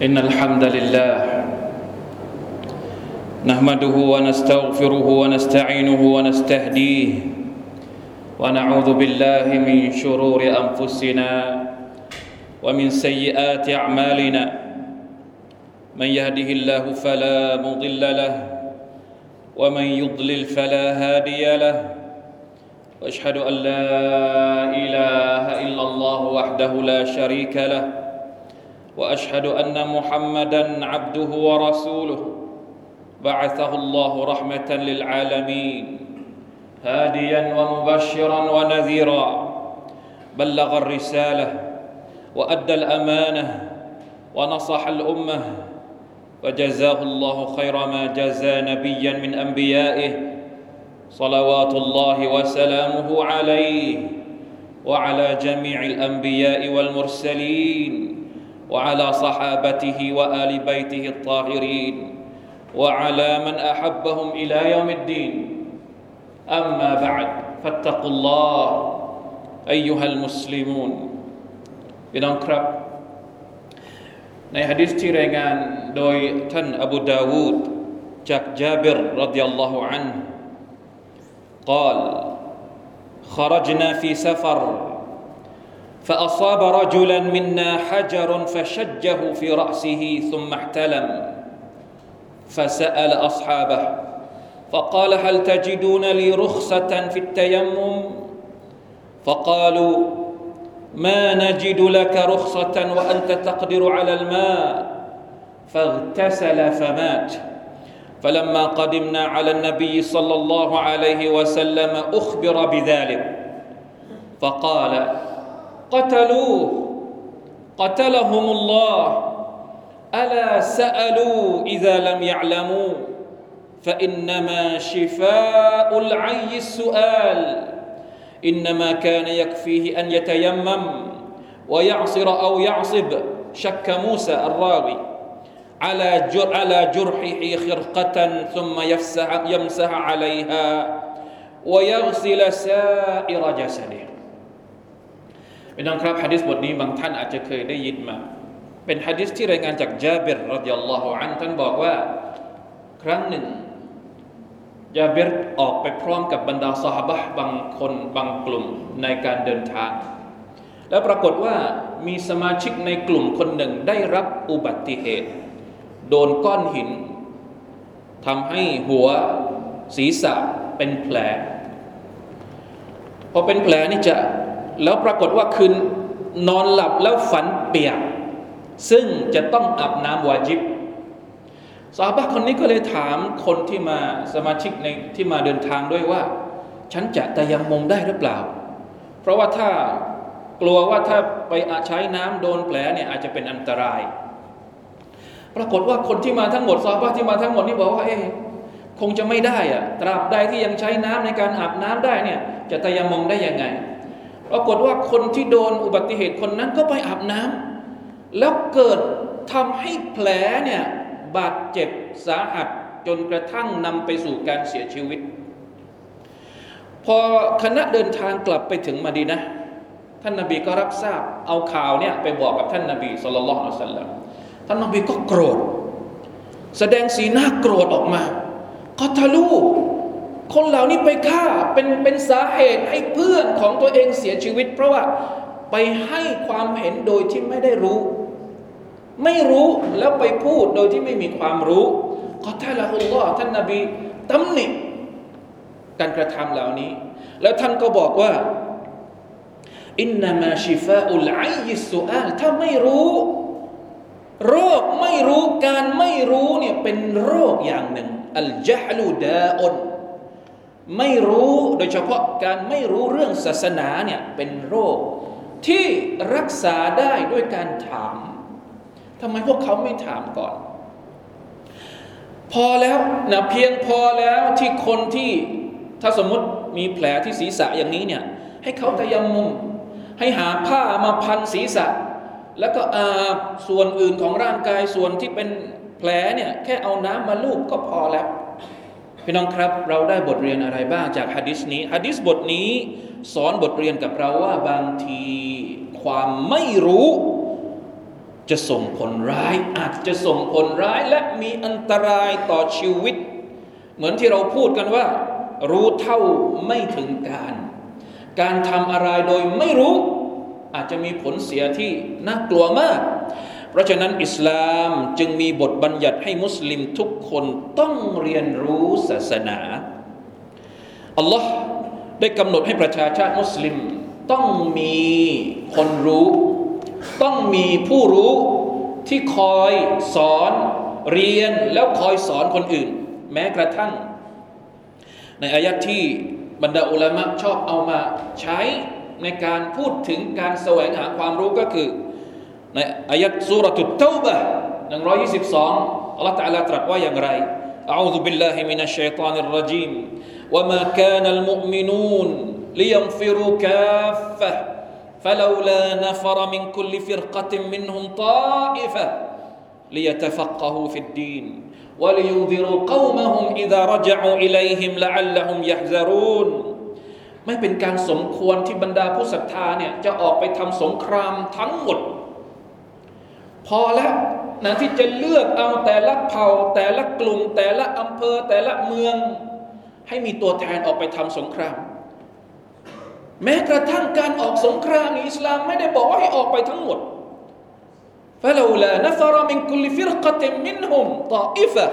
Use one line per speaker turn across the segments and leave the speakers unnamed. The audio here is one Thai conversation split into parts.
إن الحمد لله نحمده ونستغفره ونستعينه ونستهديه ونعوذ بالله من شرور أنفسنا ومن سيئات أعمالنا. من يهده الله فلا مضل له ومن يضلل فلا هادي له. وأشهد أن لا إله إلا الله وحده لا شريك له. وأشهد أن محمدا عبده ورسوله. بعثه الله رحمة للعالمين هاديا ومبشرا ونذيرا. بلغ الرسالة وأدى الأمانة ونصح الأمة. وجزاه الله خير ما جزى نبيا من أنبيائه صلوات الله وسلامه عليه. وعلى جميع الأنبياء والمرسلين. وعلى صحابته وال بيته الطاهرين وعلى من احبهم الى يوم الدين اما بعد فاتقوا الله ايها المسلمون พี่น้องครับ ในฮะดิษที่รายงานโดยท่านอบูดาวูดจากจาบิรรดิยัลลอฮุอันฮ์ قال خرجنا في سفر فأصاب رجلا منا حجر فشجه في رأسه ثم احتلم فسأل أصحابه فقال هل تجدون لي رخصة في التيمم؟ فقالوا ما نجد لك رخصة وأنت تقدر على الماء فاغتسل فمات. فلما قدمنا على النبي صلى الله عليه وسلم أخبر بذلك فقال قتلوه. قتلهم الله. ألا سألوا إذا لم يعلموا. فإنما شفاء العي السؤال. إنما كان يكفيه أن يتيمم ويعصر أو يعصب. شك موسى الراوي. على على جرحه خرقة ثم يمسح عليها ويغسل سائر جسده. พี่น้องครับฮะดิษบทนี้บางท่านอาจจะเคยได้ยินมา เป็นฮะดิษที่รายงานจากจาบิรรดิยัลลอฮุอันท่านบอกว่าครั้งหนึ่งจาเบรออกไปพร้อมกับบรรดาสหบะบางคนบางกลุ่มในการเดินทาง แล้วปรากฏว่ามีสมาชิกในกลุ่มคนหนึ่งได้รับอุบัติเหตุ โดนก้อนหินทำให้หัวศีรษะเป็นแผล พอเป็นแผลนี่จะ แล้วปรากฏว่าคืนนอนหลับแล้วฝันเปียก ซึ่งจะต้องอาบน้ำวาจิบสาบะคนนี้ก็เลยถามคนที่มาสมาชิกในที่มาเดินทางด้วยว่า ฉันจะตะยำมงได้หรือเปล่า เพราะว่าถ้ากลัวว่าถ้าไปใช้น้ำโดนแผลเนี่ยอาจจะเป็นอันตราย ปรากฏว่าคนที่มาทั้งหมดซอบ้าที่มาทั้งหมดนี่บอกว่าเอ๊คงจะไม่ได้อะตราบใดที่ยังใช้น้ำในการอาบน้ำได้เนี่ยจะตะยมงได้ยังไง ปรากฏว่าคนที่โดนอุบัติเหตุคนนั้นก็ไปอาบน้ำแล้วเกิดทำให้แผลเนี่ยบาดเจ็บสาหัสจนกระทั่งนำไปสู่การเสียชีวิต พอคณะเดินทางกลับไปถึงมาดีนะท่านนาบีก็รับทราบเอาข่าวเนี่ยไปบอกกับท่านนาบีสุลต่านละสัลลัมท่านนบีก็โกรธ แสดงสีหน้าโกรธออกมาก็ทะลุ คนเหล่านี้ไปฆ่าเป็นเป็นสาเหตุให้เพื่อนของตัวเองเสียชีวิต เพราะว่าไปให้ความเห็นโดยที่ไม่ได้รู้ ไม่รู้แล้วไปพูดโดยที่ไม่มีความรู้ก็ท่านละอัลลอฮ์ท่านนบีตำหนิการกระทำเหล่านี้ แล้วท่านก็บอกว่าอินนามาชิฟาอุลไอยิสุอาลถ้าไม่รู้ โรคไม่รู้การไม่รู้เนี่ยเป็นโรคอย่างหนึ่งอัลจฮลูดาอน ไม่รู้โดยเฉพาะการไม่รู้เรื่องศาสนาเนี่ยเป็นโรค ที่รักษาได้ด้วยการถามทำไมพวกเขาไม่ถามก่อน พอแล้วนะเพียงพอแล้วที่คนที่ถ้าสมมติมีแผลที่ศีรษะอย่างนี้เนี่ยให้เขาตะยำมุมให้หาผ้ามาพันศีรษะ แล้วก็อาส่วนอื่นของร่างกายส่วนที่เป็นแผลเนี่ยแค่เอาน้ำมาลูบก็พอแล้ว พี่น้องครับเราได้บทเรียนอะไรบ้างจากฮะดิษนี้ฮะดิษบทนี้สอนบทเรียนกับเราว่าบางทีความไม่รู้ จะส่งผลร้าย อาจจะส่งผลร้ายและมีอันตรายต่อชีวิต เหมือนที่เราพูดกันว่า รู้เท่าไม่ถึงการ การทำอะไรโดยไม่รู้ อาจจะมีผลเสียที่น่ากลัวมาก เพราะฉะนั้นอิสลามจึงมีบทบัญญัติให้มุสลิมทุกคนต้องเรียนรู้ศาสนาอัลลอฮ์ได้กำหนดให้ประชาชาติมุสลิม ต้องมีคนรู้ ต้องมีผู้รู้ที่คอยสอนเรียนแล้วคอยสอนคนอื่น แม้กระทั่ง ในอายัดที่บรรดาอุลามะชอบเอามาใช้ในการพูดถึงการแสวงหาความรู้ก็คือ ในอายัดสุรตุตเตาบะ122อัลลอฮฺตะลาตรัสว่าอย่างไร أعوذ بالله من الشيطان الرجيم وما كان المؤمنون لينفروا كافة فلولا نفر من كل فرقة منهم طائفة ليتفقهوا في الدين ولينذروا قومهم إذا رجعوا إليهم لعلهم يحذرون ไม่เป็นการสมควรที่บรรดาผู้ศรัทธาเนี่ยจะออกไปทำสงครามทั้งหมด พอแล้วนะที่จะเลือกเอาแต่ละเผ่าแต่ละกลุ่มแต่ละอำเภอแต่ละเมือง ให้มีตัวแทนออกไปทำสงคราม แม้กระทั่งการออกสงครามในอิสลามไม่ได้บอกว่าให้ออกไปทั้งหมด فلولا نفر من كل فرقة منهم طائفة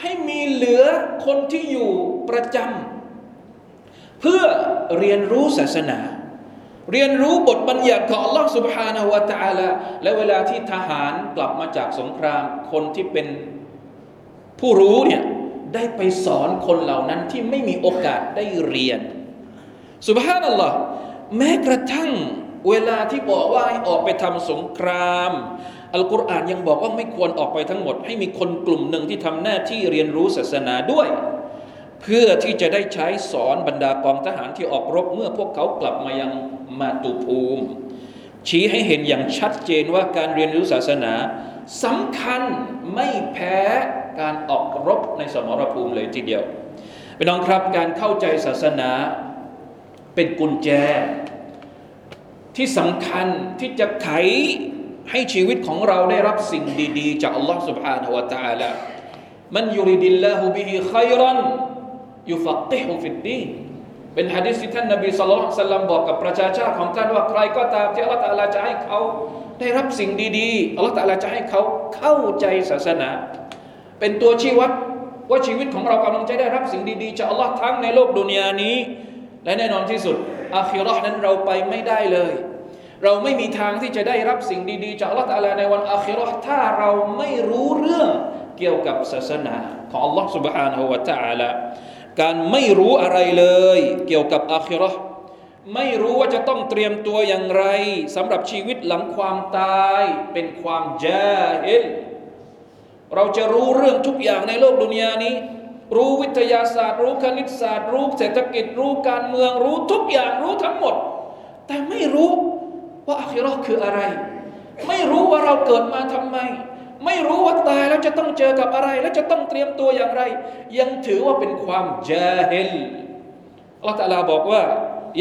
ให้มีเหลือคนที่อยู่ประจำเพื่อเรียนรู้ศาสนา เรียนรู้บทบัญญัติของ Allah سبحانه และ تعالى และเวลาที่ทหารกลับมาจากสงคราม คนที่เป็นผู้รู้เนี่ยได้ไปสอนคนเหล่านั้นที่ไม่มีโอกาสได้เรียนสุบฮานัลลอฮ์แม้กระทั่งเวลาที่บอกว่าให้ออกไปทำสงคราม อัลกุรอานยังบอกว่าไม่ควรออกไปทั้งหมด ให้มีคนกลุ่มหนึ่งที่ทำหน้าที่เรียนรู้ศาสนาด้วย เพื่อที่จะได้ใช้สอนบรรดากองทหารที่ออกรบเมื่อพวกเขากลับมายังมาตุภูมิ ชี้ให้เห็นอย่างชัดเจนว่าการเรียนรู้ศาสนาสำคัญไม่แพ้การออกรบในสมรภูมิเลยทีเดียวพี่น้องครับการเข้าใจศาสนาเป็นกุญแจ ที่สำคัญที่จะไขให้ชีวิตของเราได้รับสิ่งดีๆ จากอัลลอฮ์ سبحانه และ تعالى มันยุริดิลลาฮุบิฮิขัยรัน ยุฟักติฮุฟิดดีนเป็นฮะดิษที่ท่านนบีสุลต่านลัมบอกกับประชาชาติของท่านว่าใครก็ตามที่อัลลอฮฺตาลาจะให้เขาได้รับสิ่งดีๆอัลลอฮฺตาลาจะให้เขาเข้าใจศาสนา เป็นตัวชี้วัดว่าชีวิตของเรากำลังจะได้รับสิ่งดีๆจากอัลลอฮ์ทั้งในโลกดุนยานี้ และแน่นอนที่สุดอาคิรอห์นั้นเราไปไม่ได้เลย เราไม่มีทางที่จะได้รับสิ่งดีๆ จากอัลลอฮฺตาลาในวันอาคิรอห์ถ้าเราไม่รู้เรื่องเกี่ยวกับศาสนาของอัลลอฮฺ سبحانه และ تعالى การไม่รู้อะไรเลย เกี่ยวกับอาคิรอไม่รู้ว่าจะต้องเตรียมตัวอย่างไรสำหรับชีวิตหลังความตายเป็นความจาฮิลเราจะรู้เรื่องทุกอย่างในโลกดุนยานี้ รู้วิทยาศาสตร์ รู้คณิตศาสตร์ รู้เศรษฐกิจ รู้การเมือง รู้ทุกอย่างรู้ทั้งหมด แต่ไม่รู้ว่าอาคิรอคืออะไร ไม่รู้ว่าเราเกิดมาทำไม ไม่รู้ว่าตายแล้วจะต้องเจอกับอะไร และจะต้องเตรียมตัวอย่างไร ยังถือว่าเป็นความเจาเฮลอัลลอฮฺตะลาบอกว่า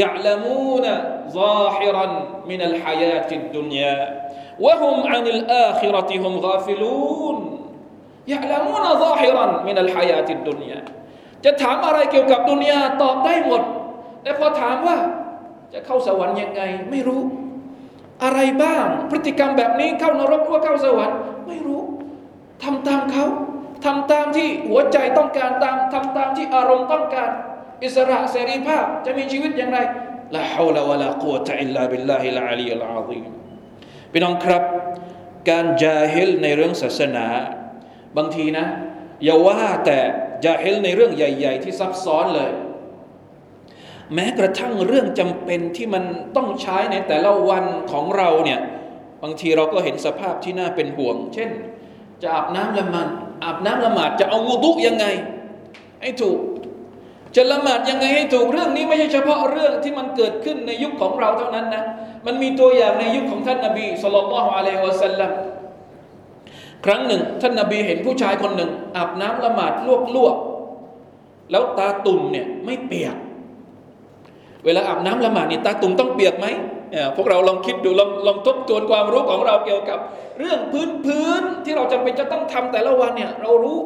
ยะละมูนะظاهرا من الحياة الدنيا وهم عن الآخرة هم غافلون يعلمون ظاهرا من الحياة الدنياจะถามอะไรเกี่ยวกับดุนยาตอบได้หมด แต่พอถามว่าจะเข้าสวรรค์ยังไง ไม่รู้ อะไรบ้าง พฤติกรรมแบบนี้เข้านรกหรือว่าเข้าสวรรค์ไม่รู้ทำตามเขาทำตามที่หัวใจต้องการตามทำตามที่อารมณ์ต้องการ อิสระเสรีภาพจะมีชีวิตอย่างไรلا حول ولا قوة إلا بالله العلي العظيمพี่น้องครับ การจาฮิลในเรื่องศาสนา บางทีนะ อย่าว่าแต่จาฮิลในเรื่องใหญ่ ๆ ที่ซับซ้อนเลย แม้กระทั่งเรื่องจำเป็นที่มันต้องใช้ในแต่ละวันของเราเนี่ยบางทีเราก็เห็นสภาพที่น่าเป็นห่วง เช่น จะอาบน้ำละหมาดอาบน้ำละหมาดจะเอาวุดุยังไงให้ถูก จะละหมาดยังไงให้ถูกเรื่องนี้ไม่ใช่เฉพาะเรื่องที่มันเกิดขึ้นในยุคของเราเท่านั้นนะมันมีตัวอย่างในยุคของท่านนาบีสุลต่านละฮ์อะลัยฮิสัลลัมครั้งหนึ่ง ท่านนาบีเห็นผู้ชายคนหนึ่ง อาบน้ำละหมาดลวกๆแล้วตาตุ่มเนี่ยไม่เปียก เวลาอาบน้ำละหมาดนี่ตาตุ่มต้องเปียกไหมพวกเราลองคิดดูลองลองทบทวนความรู้ของเราเกี่ยวกับ เรื่องพื้นพื้นที่เราจำเป็นจะต้องทำแต่ละวันเนี่ยเรารู้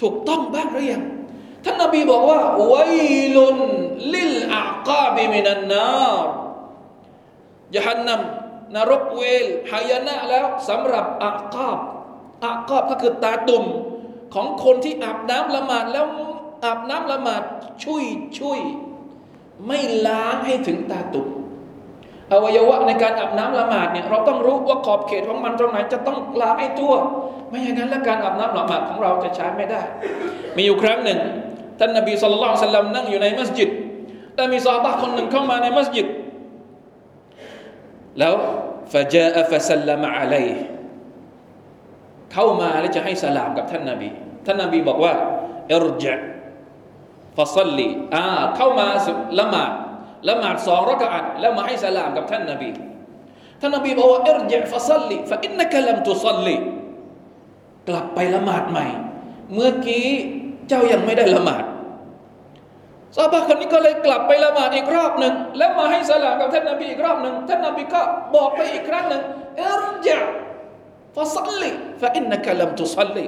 ถูกต้องบ้างหรือยังท่านนบีบอกว่าวัยลุนลิลอากาบิมินันนารยหันนำนรกเวลหายนะแล้วสำหรับอากาบอากาบก็คือตาตุ่มของคนที่อาบน้ำละหมาดแล้วอาบน้ำละหมาดช่วยช่วย ไม่ล้างให้ถึงตาตุ่มอวัยวะในการอาบน้ำละหมาดเนี่ยเราต้องรู้ว่าขอบเขตของมันตรงไหนจะต้องล้างให้ทั่ว ไม่อย่างนั้นแล้วการอาบน้ำละหมาดของเราจะใช้ไม่ได้ มีอยู่ครั้งหนึ่งท่านนบีสุลต่านสัลลัมนั่งอยู่ในมัสยิดแต่มีซาบะคนหนึ่งเข้ามาในมัสยิด แล้วฟะจาฟะสัลลัมอะลัยเข้ามาแล้วจะให้สลามกับท่านนบี ท่านนบีบอกว่าอิรจะ فصلى อ่าเข้ามาละหมาดละหมาดสองรักอัดแล้วมาให้สลามกับท่านนบีท่านนบีบอกว่าارجع فصل فإنك لم تصلกลับไปละหมาดใหม่ เมื่อกี้เจ้ายังไม่ได้ละหมาดซาบะคนนี้ก็เลยกลับไปละหมาดอีกรอบหนึ่งแล้วมาให้สลามกับท่านนบีอีกรอบหนึ่งท่านนบีก็บอกไปอีกครั้งหนึ่งارجع فصل فإنك لم تصل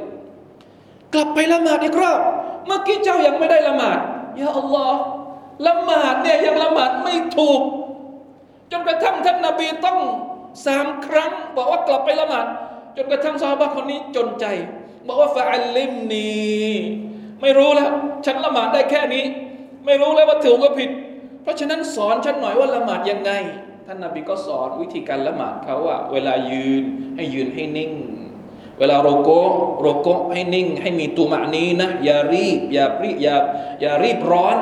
กลับไปละหมาดอีกรอบ เมื่อกี้เจ้ายังไม่ได้ละหมาดยาอัลลอฮ์ละหมาดเนี่ยยังละหมาดไม่ถูก จนกระทั่งท่านนบีต้องสามครั้ง บอกว่ากลับไปละหมาด จนกระทั่งซาบะคนนี้จนใจ บอกว่าฟาอัลลิมนีไม่รู้แล้ว ฉันละหมาดได้แค่นี้ ไม่รู้แล้วว่าถูกก็ผิด เพราะฉะนั้นสอนฉันหน่อยว่าละหมาดยังไง ท่านนาบีก็สอนวิธีการละหมาดเขาว่าเวลายืนให้ยืนให้นิ่ง เวลาโรโกโรโกให้นิ่ง ให้มีตัวมานี้นะอย่ารีบอย่ารีอย่าอย่ารีบร้อน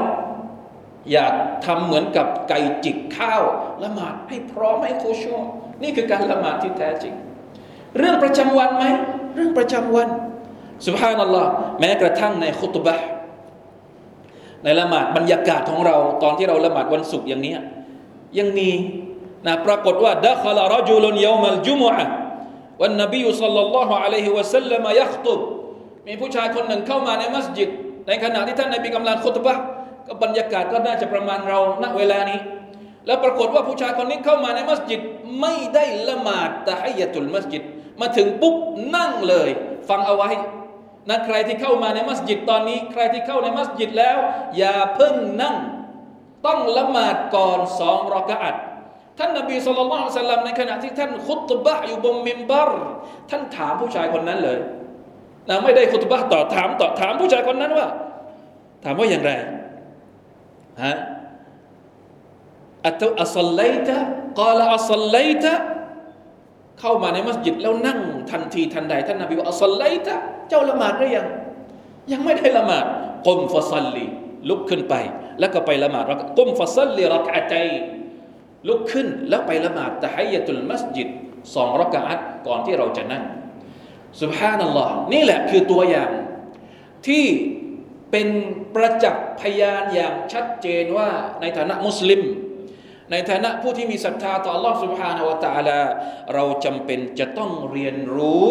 อย่าทำเหมือนกับไก่จิกข้าวละหมาดให้พร้อมให้โคชัวนี่คือการละหมาดที่แท้จริง เรื่องประจำวันไหมเรื่องประจำวันสุบฮานัลลอฮ์แม้กระทั่งในคุตบะในละหมาดบรรยากาศของเรา ตอนที่เราละหมาดวันศุกร์อย่างนี้ยังมีนะปรากฏว่าดะคลารจุลนเยามัลจุมอะ วันนบีสัลลัลลอฮุอะลัยฮิวะสัลลัมยัคตุบมีผู้ชายคนหนึ่งเข้ามาในมัสยิด ในขณะที่ท่านนบีกำลังคุตบะก็บรรยากาศก็น่าจะประมาณเราณเวลานี้ แล้วปรากฏว่าผู้ชายคนนี้เข้ามาในมัสยิดไม่ได้ละหมาดตะฮิยะตุลมัสยิด มาถึงปุ๊บนั่งเลย ฟังเอาไว้นะใครที่เข้ามาในมัสยิดตอนนี้ ใครที่เข้าในมัสยิดแล้ว อย่าเพิ่งนั่ง ต้องละหมาดก่อนสองรอกะอัด ท่านนบีสุลต่านสัลลัมในขณะที่ท่านคุตบะอยู่บนมิมบาร์ท่านถามผู้ชายคนนั้นเลยนะไม่ได้คุตบะต่อถามต่อถามผู้ชายคนนั้นว่า ถามว่าอย่างไรฮะอัตอัสลัยตะกาลอัสลัยตะเข้ามาในมัสยิดแล้วนั่งทันทีทันใดท่านนบีว่าอัสลัยตะเจ้าละหมาดหรือยัง ยังไม่ได้ละหมาดกุมฟาซัลลีลุกขึ้นไป แล้วก็ไปละหมาดกุมฟาซัลลีรักอะใจ ลุกขึ้นแล้วไปละหมาดตะฮียตุลมัสยิดสองรักอะตก่อนที่เราจะนั่งสุบฮานัลลอฮ์นี่แหละคือตัวอย่าง ที่เป็นประจักษ์พยานอย่างชัดเจนว่าในฐานะมุสลิม ในฐานะผู้ที่มีศรัทธาต่อ Allah سبحانه และ تعالى เราจำเป็นจะต้องเรียนรู้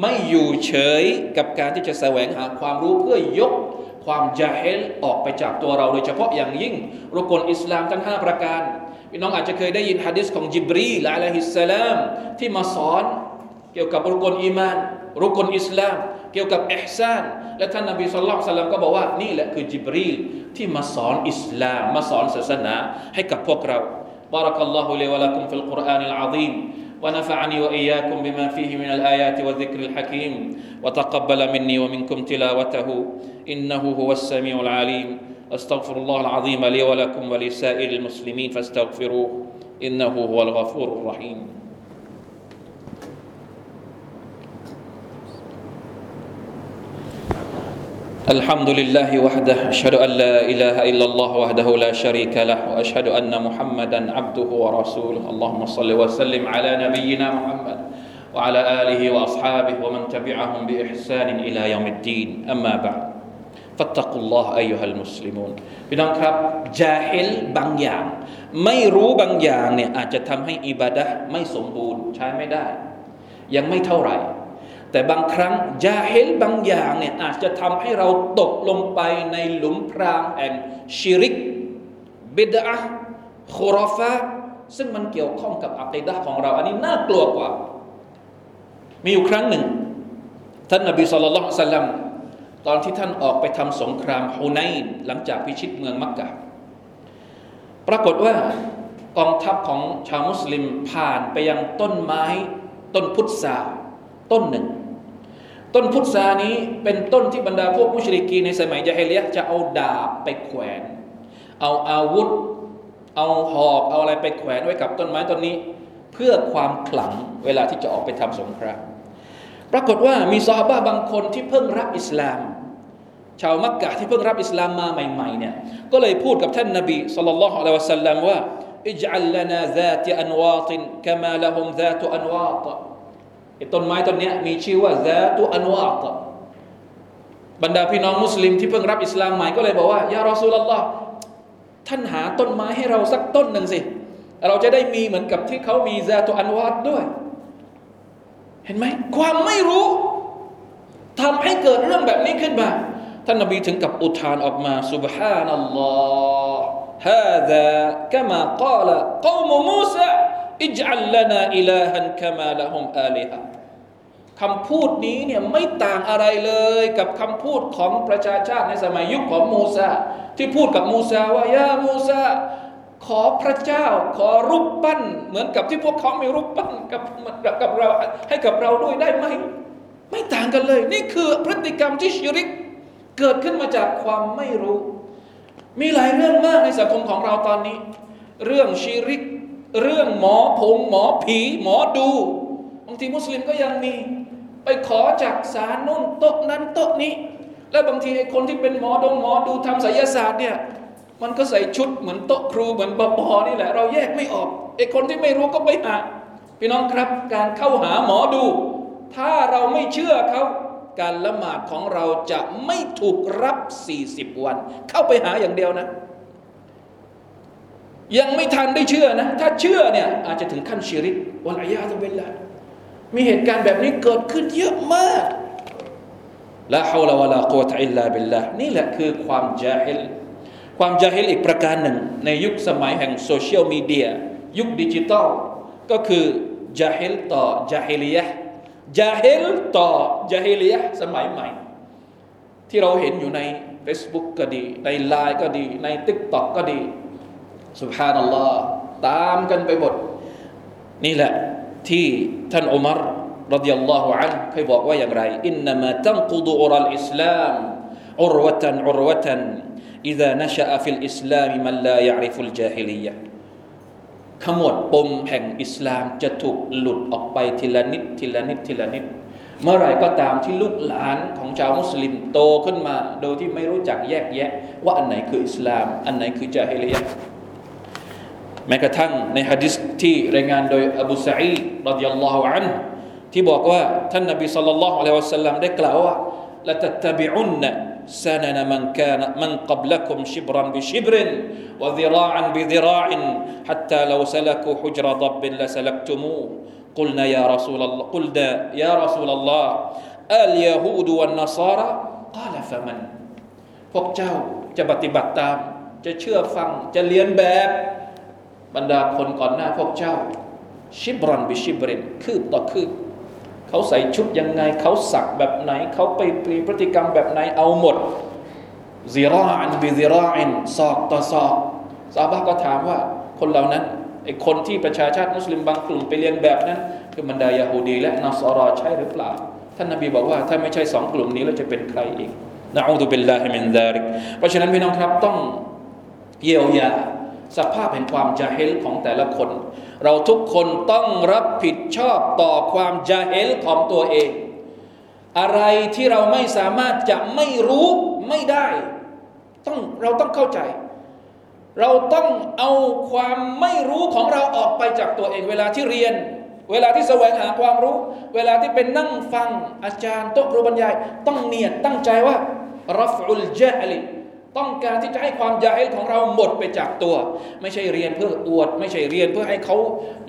ไม่อยู่เฉยกับการที่จะแสวงหาความรู้เพื่อยกความจาเฮลออกไปจากตัวเราโดยเฉพาะอย่างยิ่งรุกลอิสลามทั้ง 5 ประการ พี่น้องอาจจะเคยได้ยินฮะดิษของจิบรีลอะลัยฮิสสลามที่มาสอนเกี่ยวกับรุกลอีมาน รุกลอิสลาม เกี่ยวกับอิฮซานและท่านนบีสุลต่านก็บอกว่านี่แหละคือจิบรีลที่มาสอนอิสลามมาสอนศาสนาให้กับพวกเรา بارك الله لي ولكم في القرآن العظيم ونفعني وإياكم بما فيه من الآيات والذكر الحكيم وتقبل مني ومنكم تلاوته إنه هو السميع العليم أستغفر الله العظيم لي ولكم ولسائر المسلمين فاستغفروه إنه هو الغفور الرحيم. الحمد لله وحده أشهد أن لا إله إلا الله وحده لا شريك له وأشهد أن محمدا عبده ورسوله. اللهم صل وسلم على نبينا محمد وعلى آله وأصحابه ومن تبعهم بإحسان إلى يوم الدين. أما بعد. ฟัตตะกุลลอฮ์อายุฮัลมุสลิมูนพี่น้องครับจาฮิลบางอย่าง ไม่รู้บางอย่างเนี่ยอาจจะทำให้อิบาดะไม่สมบูรณ์ใช้ไม่ได้ ยังไม่เท่าไหร่ แต่บางครั้งจาฮิลบางอย่างเนี่ยอาจจะทำให้เราตกลงไปในหลุมพรางแห่งชิริกบิดะคุรอฟะซึ่งมันเกี่ยวข้องกับอัคดะของเรา อันนี้น่ากลัวกว่า มีอยู่ครั้งหนึ่ง ท่านนบีสุลต่าน ตอนที่ท่านออกไปทำสงครามฮุนัยนหลังจากพิชิตเมืองมักกะ ปรากฏว่ากองทัพของชาวมุสลิมผ่านไปยังต้นไม้ ต้นพุทราต้นหนึ่ง ต้นพุทรานี้เป็นต้นที่บรรดาพวกมุชริกีในสมัยยะฮิเลียจะเอาดาบไปแขวน เอาอาวุธ เอาหอกเอาอะไรไปแขวนไว้กับต้นไม้ต้นนี้ เพื่อความขลังเวลาที่จะออกไปทำสงคราม ปรากฏว่ามีซอฮาบะบางคนที่เพิ่งรับอิสลาม ชาวมักกะที่เพิ่งรับอิสลามมาใหม่ๆเนี่ยก็เลยพูดกับท่านนบีสุลต่านละวัลสัลลัมว่าอิจอัลลนาซาติอันวาตินกามาละฮุมซาตุอันวาตต้นไม้ต้นนี้มีชื่อว่าซาตุอันวาตบรรดาพี่น้องมุสลิมที่เพิ่งรับอิสลามใหม่ก็เลยบอกว่ายารอซูลลอฮ์ท่านหาต้นไม้ให้เราสักต้นหนึ่งสิ เราจะได้มีเหมือนกับที่เขามีซาตุอันวาตด้วย เห็นไหมความไม่รู้ทำให้เกิดเรื่องแบบนี้ขึ้นมาท่านนบีถึงกับอุทานออกมา سبحان الله هذا كما قال قوم موسى اجعل لنا إلها كما لهم آلهة คำพูดนี้เนี่ยไม่ต่างอะไรเลยกับคำพูดของประชาชาติในสมัยยุคของมูซาที่พูดกับมูซาว่ายามูซา ขอพระเจ้า ขอรูปปั้น เหมือนกับที่พวกเขามีรูปปั้นกับกับเราให้กับเราด้วยได้ไหม ไม่ต่างกันเลย นี่คือพฤติกรรมที่ชิริก เกิดขึ้นมาจากความไม่รู้ มีหลายเรื่องมากในสังคมของเราตอนนี้ เรื่องชิริก เรื่องหมอผงหมอผี หมอดูบางทีมุสลิมก็ยังมี ไปขอจากสารนู่นโต๊ะนั้นโต๊ะนี้ แล้วบางทีไอ้คนที่เป็นหมอดงหมอดูทำไสยศาสตร์เนี่ย มันก็ใส่ชุดเหมือนโต๊ะครูเหมือนบปอนี่แหละ เราแยกไม่ออกไอ้คนที่ไม่รู้ก็ไปหาพี่น้องครับ การเข้าหาหมอดู ถ้าเราไม่เชื่อเขาการละหมาดของเราจะไม่ถูกรับ 40 วัน เข้าไปหาอย่างเดียวนะ ยังไม่ทันได้เชื่อนะ ถ้าเชื่อเนี่ยอาจจะถึงขั้นชิริกوالعياذ باللهมีเหตุการณ์แบบนี้เกิดขึ้นเยอะมากلا حول ولا قوة إلا باللهนี่แหละคือความจาฮิล ความจาฮิลอีกประการหนึ่ง ในยุคสมัยแห่งโซเชียลมีเดียยุคดิจิตอลก็คือจาฮิลต่อจาฮิลียะจาฮิลต่อจาฮิลียะสมัยใหม่ ที่เราเห็นอยู่ใน Facebook ก็ดี ในไลน์ก็ดี ใน t ิ k t o k ก็ดีสุบฮานัลลอฮ์ตามกันไปหมด นี่แหละที่ท่านอุมารรดิยัลลอฮุอันเคยบอกว่าอย่างไรอินนามาตังกุดูอุรัลอิสลามอุรวะตันอุรวะตัน إذا نشأ في الإسلام من لا يعرف الجاهلية ขมวดปมแห่งอิสลามจะถูกหลุดออกไปทีละนิดทีละนิดทีละนิด เมื่อไรก็ตามที่ลูกหลานของชาวมุสลิมโตขึ้นมา โดยที่ไม่รู้จักแยกแยะ ว่าอันไหนคืออิสลาม อันไหนคือจาฮิลียะแม้กระทั่งในฮะดิษที่รายงานโดยอบูสัยรดิยัลลอฮุอันที่บอกว่าท่านนบีสัลลัลลอฮุอะลัยฮิวะสัลลัมได้กล่าวว่าละตัตตบิอุนนะ سنن من كان من قبلكم شبرا بشبر وذراعا بذراع حتى لو سلكوا حجر ضب لسلكتموه قلنا يا رسول الله قلنا يا رسول الله اليهود والنصارى قال فمن พวกเจ้าจะปฏิบัติตาม จะเชื่อฟัง จะเรียนแบบ บรรดาคนก่อนหน้าพวกเจ้า ชิบรันบิชิบรินคืบต่อคืบ เขาใส่ชุดยังไง เขาสักแบบไหน เขาไปปีพฤติกรรมแบบไหนเอาหมดซีราอันบิซีราอินสอกต่อสอกซาบะก็ถามว่าคนเหล่านั้นไอ้คนที่ประชาชาติมุสลิมบางกลุ่มไปเลียนแบบนั้น คือบรรดายาฮูดี และนัสอรอใช่หรือเปล่า ท่านนบีบอกว่าถ้าไม่ใช่สองกลุ่มนี้แล้วจะเป็นใครอีกنعوذ بالله من ذلكเพราะฉะนั้นพี่น้องครับต้องเยียวยาสภาพแห่งความจาเฮลของแต่ละคน เราทุกคนต้องรับผิดชอบต่อความจาเฮลของตัวเอง อะไรที่เราไม่สามารถจะไม่รู้ไม่ได้ต้องเราต้องเข้าใจ เราต้องเอาความไม่รู้ของเราออกไปจากตัวเอง เวลาที่เรียน เวลาที่แสวงหาความรู้ เวลาที่เป็นนั่งฟังอาจารย์โต๊ะครูบรรยาย ต้องเนียดตั้งใจว่ารับอุลเจลิ ต้องการที่จะให้ความยาฮิลของเราหมดไปจากตัว ไม่ใช่เรียนเพื่ออวด ไม่ใช่เรียนเพื่อให้เขา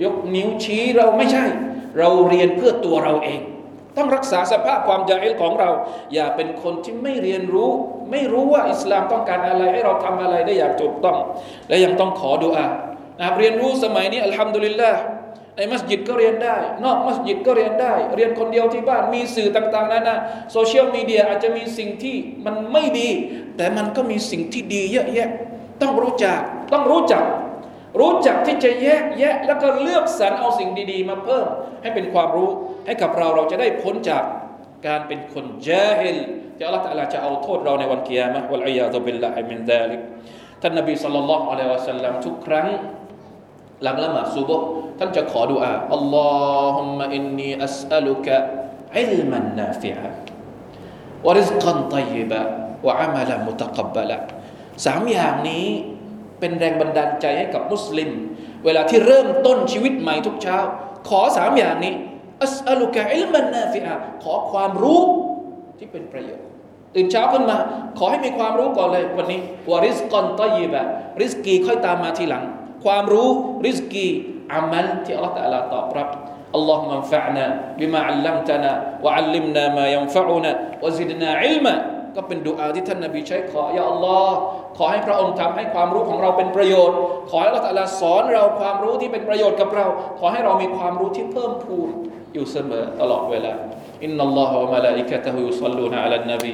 ยกนิ้วชี้เราไม่ใช่ เราเรียนเพื่อตัวเราเอง ต้องรักษาสภาพความยาฮิลของเรา อย่าเป็นคนที่ไม่เรียนรู้ ไม่รู้ว่าอิสลามต้องการอะไรให้เราทำอะไรได้อย่างถูกต้อง และยังต้องขอดุอานะครับเรียนรู้สมัยนี้อัลฮัมดุลิลละ ในมัสยิดก็เรียนได้ นอกมัสยิดก็เรียนได้ เรียนคนเดียวที่บ้านมีสื่อต่างๆนั้นนะโซเชียลมีเดียอาจจะมีสิ่งที่มันไม่ดี แต่มันก็มีสิ่งที่ดีเยอะแยะ ต้องรู้จักต้องรู้จัก รู้จักที่จะแยกแยะ แล้วก็เลือกสรรเอาสิ่งดี ๆ มาเพิ่ม ให้เป็นความรู้ให้กับเราเราจะได้พ้นจากการเป็นคนเจาฮิลที่อัลลอฮฺตะจะเอาโทษเราในวันเกิยามะوالعياذ بالله من ذلكท่านนบีصلى الله عليه وسلمทุกครั้ง หลังละหมาดซุบฮ์ท่านจะขอดุอาاللهم إني أسألك علما نافعا ورزقا طيبا وعملا متقبلاสามอย่างนี้เป็นแรงบันดาลใจให้กับมุสลิม เวลาที่เริ่มต้นชีวิตใหม่ทุกเช้า ขอสามอย่างนี้อัสอัลุกะอิลมันนาฟิอะขอความรู้ที่เป็นประโยชน์ตื่นเช้าขึ้นมา ขอให้มีความรู้ก่อนเลยวันนี้วาริสกอนตยีบะริสกีค่อยตามมาทีหลัง ความรู้ริสกีอามัลที่อัลลอฮฺตะลาตอบรับ اللهم انفعنا بما علمتنا وعلمنا ما ينفعنا وزدنا علما ก็เป็นดุอาที่ท่านนบีใช้ขอยาอัลลอฮ์ขอให้พระองค์ทำให้ความรู้ของเราเป็นประโยชน์ ขอให้อัลลอฮฺสอนเราความรู้ที่เป็นประโยชน์กับเรา ขอให้เรามีความรู้ที่เพิ่มพูนอยู่เสมอตลอดเวลาอินนัลลอฮฺวะมะลาอิกะตะฮุยุศ็อลลูนอะลันนบี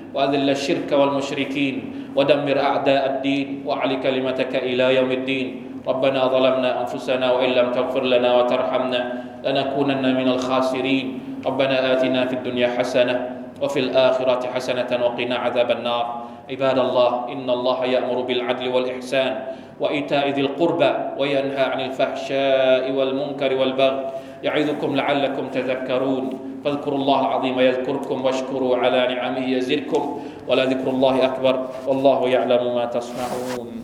وأذل الشرك والمشركين ودمر أعداء الدين وعلي كلمتك إلى يوم الدين. ربنا ظلمنا أنفسنا وإن لم تغفر لنا وترحمنا لنكونن من الخاسرين. ربنا آتنا في الدنيا حسنة وفي الآخرة حسنة وقنا عذاب النار. عباد الله إن الله يأمر بالعدل والإحسان وإيتاء ذي القربى وينهى عن الفحشاء والمنكر والبغي. يعظكم لعلكم تذكرون. فاذكروا الله العظيم يذكركم واشكروا على نعمه يزدكم ولذكر الله أكبر والله يعلم ما تصنعون